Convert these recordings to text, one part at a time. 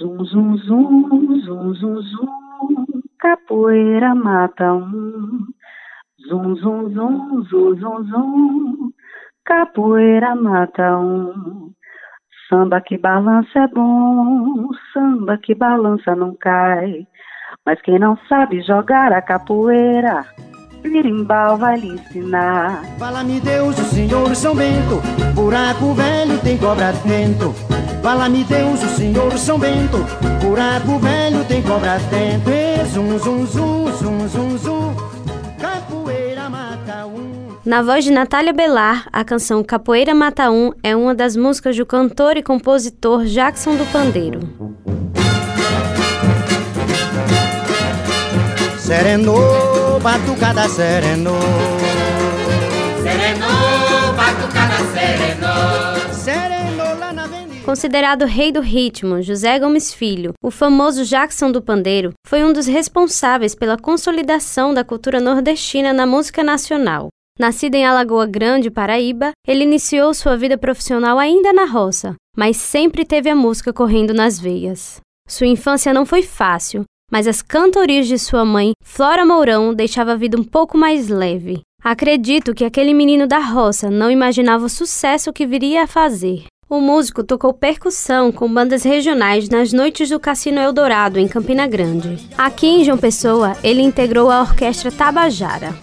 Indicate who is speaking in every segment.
Speaker 1: Zum, zum, zum, zum, zum, zum, capoeira mata um. Zum, zum, zum, zum, zum, zum, capoeira mata um. Samba que balança é bom, samba que balança não cai. Mas quem não sabe jogar a capoeira, Birimbau vai lhe ensinar.
Speaker 2: Fala-me Deus, o Senhor São Bento, buraco velho tem cobra dentro. Fala-me Deus, o Senhor São Bento, buraco velho tem cobra dentro. E zum, zum, zum, zum, zum, zum, capoeira mata um.
Speaker 3: Na voz de Natália Belar, a canção Capoeira Mata Um é uma das músicas do cantor e compositor Jackson do Pandeiro.
Speaker 2: Sereno, batucada sereno.
Speaker 4: Sereno, batucada
Speaker 2: na avenida.
Speaker 3: Considerado rei do ritmo, José Gomes Filho, o famoso Jackson do Pandeiro, foi um dos responsáveis pela consolidação da cultura nordestina na música nacional. Nascido em Alagoa Grande, Paraíba, ele iniciou sua vida profissional ainda na roça, mas sempre teve a música correndo nas veias. Sua infância não foi fácil, mas as cantorias de sua mãe, Flora Mourão, deixava a vida um pouco mais leve. Acredito que aquele menino da roça não imaginava o sucesso que viria a fazer. O músico tocou percussão com bandas regionais nas noites do Cassino Eldorado, em Campina Grande. Aqui em João Pessoa, ele integrou a orquestra Tabajara.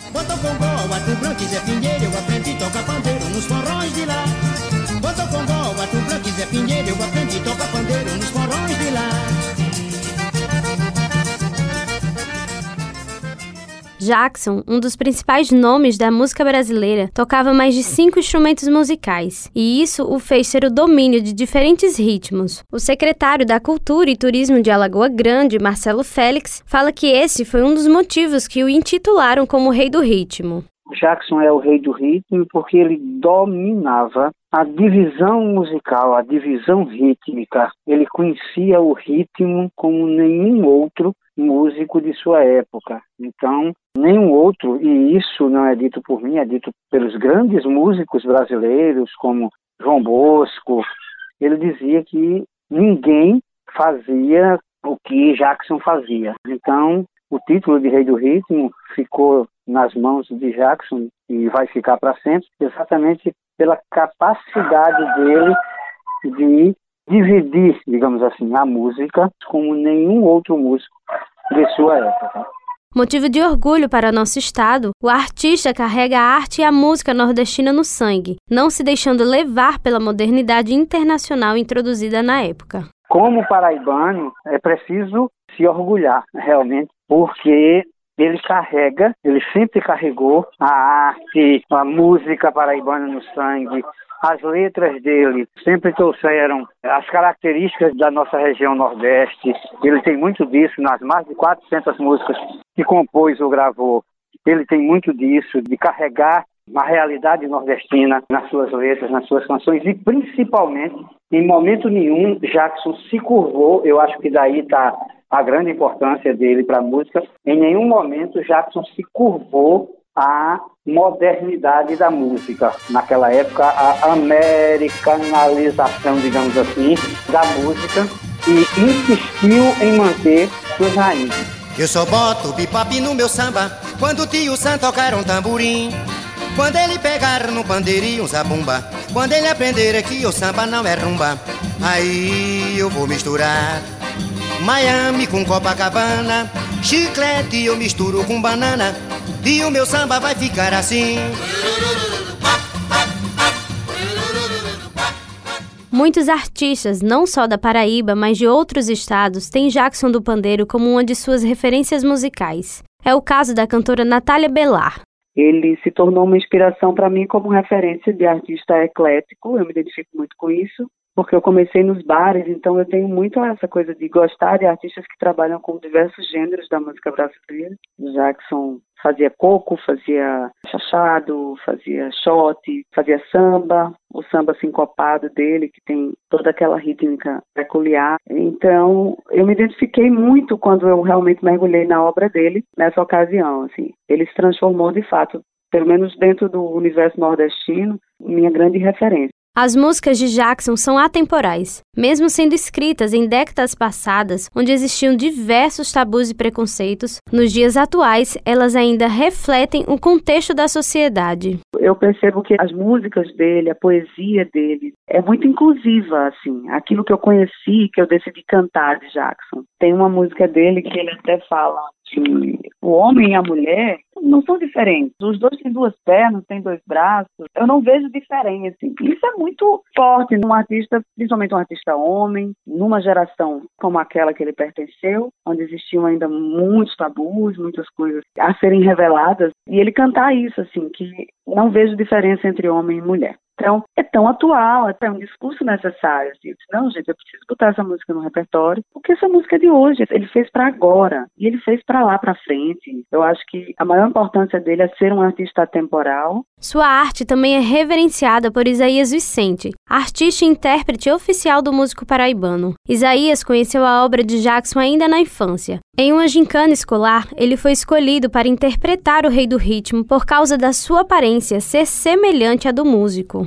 Speaker 3: Jackson, um dos principais nomes da música brasileira, tocava mais de cinco instrumentos musicais, e isso o fez ter o domínio de diferentes ritmos. O secretário da Cultura e Turismo de Alagoa Grande, Marcelo Félix, fala que esse foi um dos motivos que o intitularam como Rei do Ritmo.
Speaker 1: Jackson é o rei do ritmo porque ele dominava a divisão musical, a divisão rítmica. Ele conhecia o ritmo como nenhum outro músico de sua época. Então, nenhum outro, e isso não é dito por mim, é dito pelos grandes músicos brasileiros, como João Bosco, ele dizia que ninguém fazia o que Jackson fazia. Então, o título de Rei do Ritmo ficou nas mãos de Jackson e vai ficar para sempre, exatamente pela capacidade dele de dividir, digamos assim, a música como nenhum outro músico de sua época.
Speaker 3: Motivo de orgulho para nosso estado, o artista carrega a arte e a música nordestina no sangue, não se deixando levar pela modernidade internacional introduzida na época.
Speaker 1: Como paraibano, é preciso se orgulhar, realmente, porque ele carrega, ele sempre carregou a arte, a música paraibana no sangue. As letras dele sempre trouxeram as características da nossa região Nordeste. Ele tem muito disso nas mais de 400 músicas que compôs ou gravou. Ele tem muito disso, de carregar a realidade nordestina nas suas letras, nas suas canções e principalmente, em momento nenhum, Jackson se curvou. Eu acho que daí está a grande importância dele para a música. Em nenhum momento Jackson se curvou à modernidade da música. Naquela época, a americanalização, digamos assim, da música e insistiu em manter suas raízes.
Speaker 2: Eu só boto bipop no meu samba quando o tio Sam tocar um tamborim. Quando ele pegar no pandeirinho um zabumba, quando ele aprender que o samba não é rumba, aí eu vou misturar Miami com Copacabana, chiclete eu misturo com banana, e o meu samba vai ficar assim.
Speaker 3: Muitos artistas, não só da Paraíba, mas de outros estados, têm Jackson do Pandeiro como uma de suas referências musicais. É o caso da cantora Natália Belar.
Speaker 1: Ele se tornou uma inspiração para mim como referência de artista eclético, eu me identifico muito com isso, porque eu comecei nos bares, então eu tenho muito essa coisa de gostar de artistas que trabalham com diversos gêneros da música brasileira. Jackson fazia coco, fazia chachado, fazia shot, fazia samba, o samba sincopado dele, que tem toda aquela rítmica peculiar. Então, eu me identifiquei muito quando eu realmente mergulhei na obra dele nessa ocasião, assim. Ele se transformou de fato, pelo menos dentro do universo nordestino, minha grande referência.
Speaker 3: As músicas de Jackson são atemporais, mesmo sendo escritas em décadas passadas, onde existiam diversos tabus e preconceitos. Nos dias atuais, elas ainda refletem o contexto da sociedade.
Speaker 5: Eu percebo que as músicas dele, a poesia dele, é muito inclusiva, assim. Aquilo que eu conheci, que eu decidi cantar de Jackson. Tem uma música dele que ele até fala que o homem e a mulher não são diferentes. Os dois têm duas pernas, têm dois braços. Eu não vejo diferença. Isso é muito forte num artista, principalmente um artista homem, numa geração como aquela que ele pertenceu, onde existiam ainda muitos tabus, muitas coisas a serem reveladas. E ele cantar isso, assim, que não vejo diferença entre homem e mulher. Então, é tão atual, é um discurso necessário. Assim. Não, gente, eu preciso botar essa música no repertório, porque essa música é de hoje, ele fez para agora, e ele fez para lá, para frente. Eu acho que a maior importância dele é ser um artista atemporal.
Speaker 3: Sua arte também é reverenciada por Isaías Vicente, artista e intérprete oficial do músico paraibano. Isaías conheceu a obra de Jackson ainda na infância. Em uma gincana escolar, ele foi escolhido para interpretar o Rei do Ritmo por causa da sua aparência ser semelhante à do músico.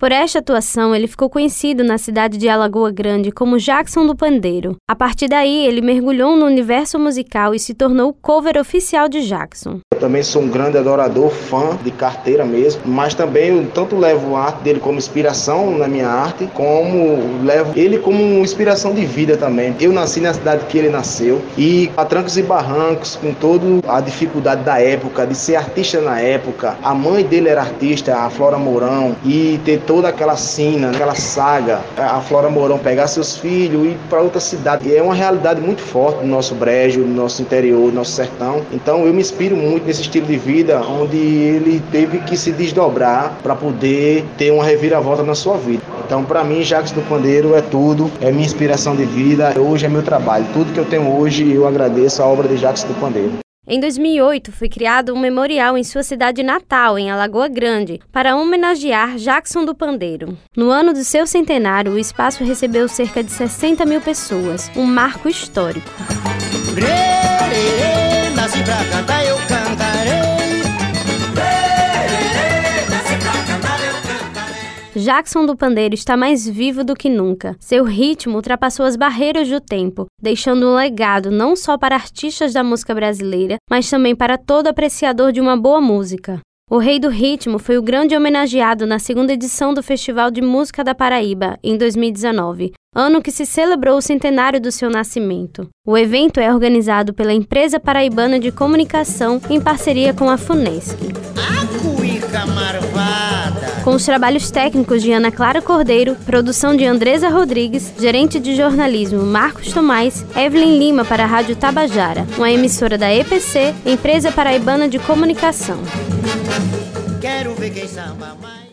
Speaker 3: Por esta atuação, ele ficou conhecido na cidade de Alagoa Grande como Jackson do Pandeiro. A partir daí, ele mergulhou no universo musical e se tornou o cover oficial de Jackson.
Speaker 6: Eu também sou um grande adorador, fã de carteira mesmo, mas também eu tanto levo a arte dele como inspiração na minha arte, como levo ele como inspiração de vida também. Eu nasci na cidade que ele nasceu e a trancos e barrancos, com toda a dificuldade da época, de ser artista na época. A mãe dele era artista, a Flora Mourão, e ter toda aquela cena, aquela saga, a Flora Mourão pegar seus filhos e ir para outra cidade. E é uma realidade muito forte no nosso brejo, no nosso interior, no nosso sertão. Então eu me inspiro muito nesse estilo de vida onde ele teve que se desdobrar para poder ter uma reviravolta na sua vida. Então, para mim, Jacques do Pandeiro é tudo, é minha inspiração de vida, hoje é meu trabalho. Tudo que eu tenho hoje, eu agradeço a obra de Jacques do Pandeiro.
Speaker 3: Em 2008, foi criado um memorial em sua cidade natal, em Alagoa Grande, para homenagear Jackson do Pandeiro. No ano do seu centenário, o espaço recebeu cerca de 60 mil pessoas, um marco histórico. nasci pra cantar, eu Jackson do Pandeiro está mais vivo do que nunca. Seu ritmo ultrapassou as barreiras do tempo, deixando um legado não só para artistas da música brasileira, mas também para todo apreciador de uma boa música. O Rei do Ritmo foi o grande homenageado na segunda edição do Festival de Música da Paraíba, em 2019, ano que se celebrou o centenário do seu nascimento. O evento é organizado pela Empresa Paraibana de Comunicação em parceria com a FUNESC. A cuica! Com os trabalhos técnicos de Ana Clara Cordeiro, produção de Andresa Rodrigues, gerente de jornalismo Marcos Tomás, Evelyn Lima para a Rádio Tabajara, uma emissora da EPC, Empresa Paraibana de Comunicação. Quero ver quem samba mais.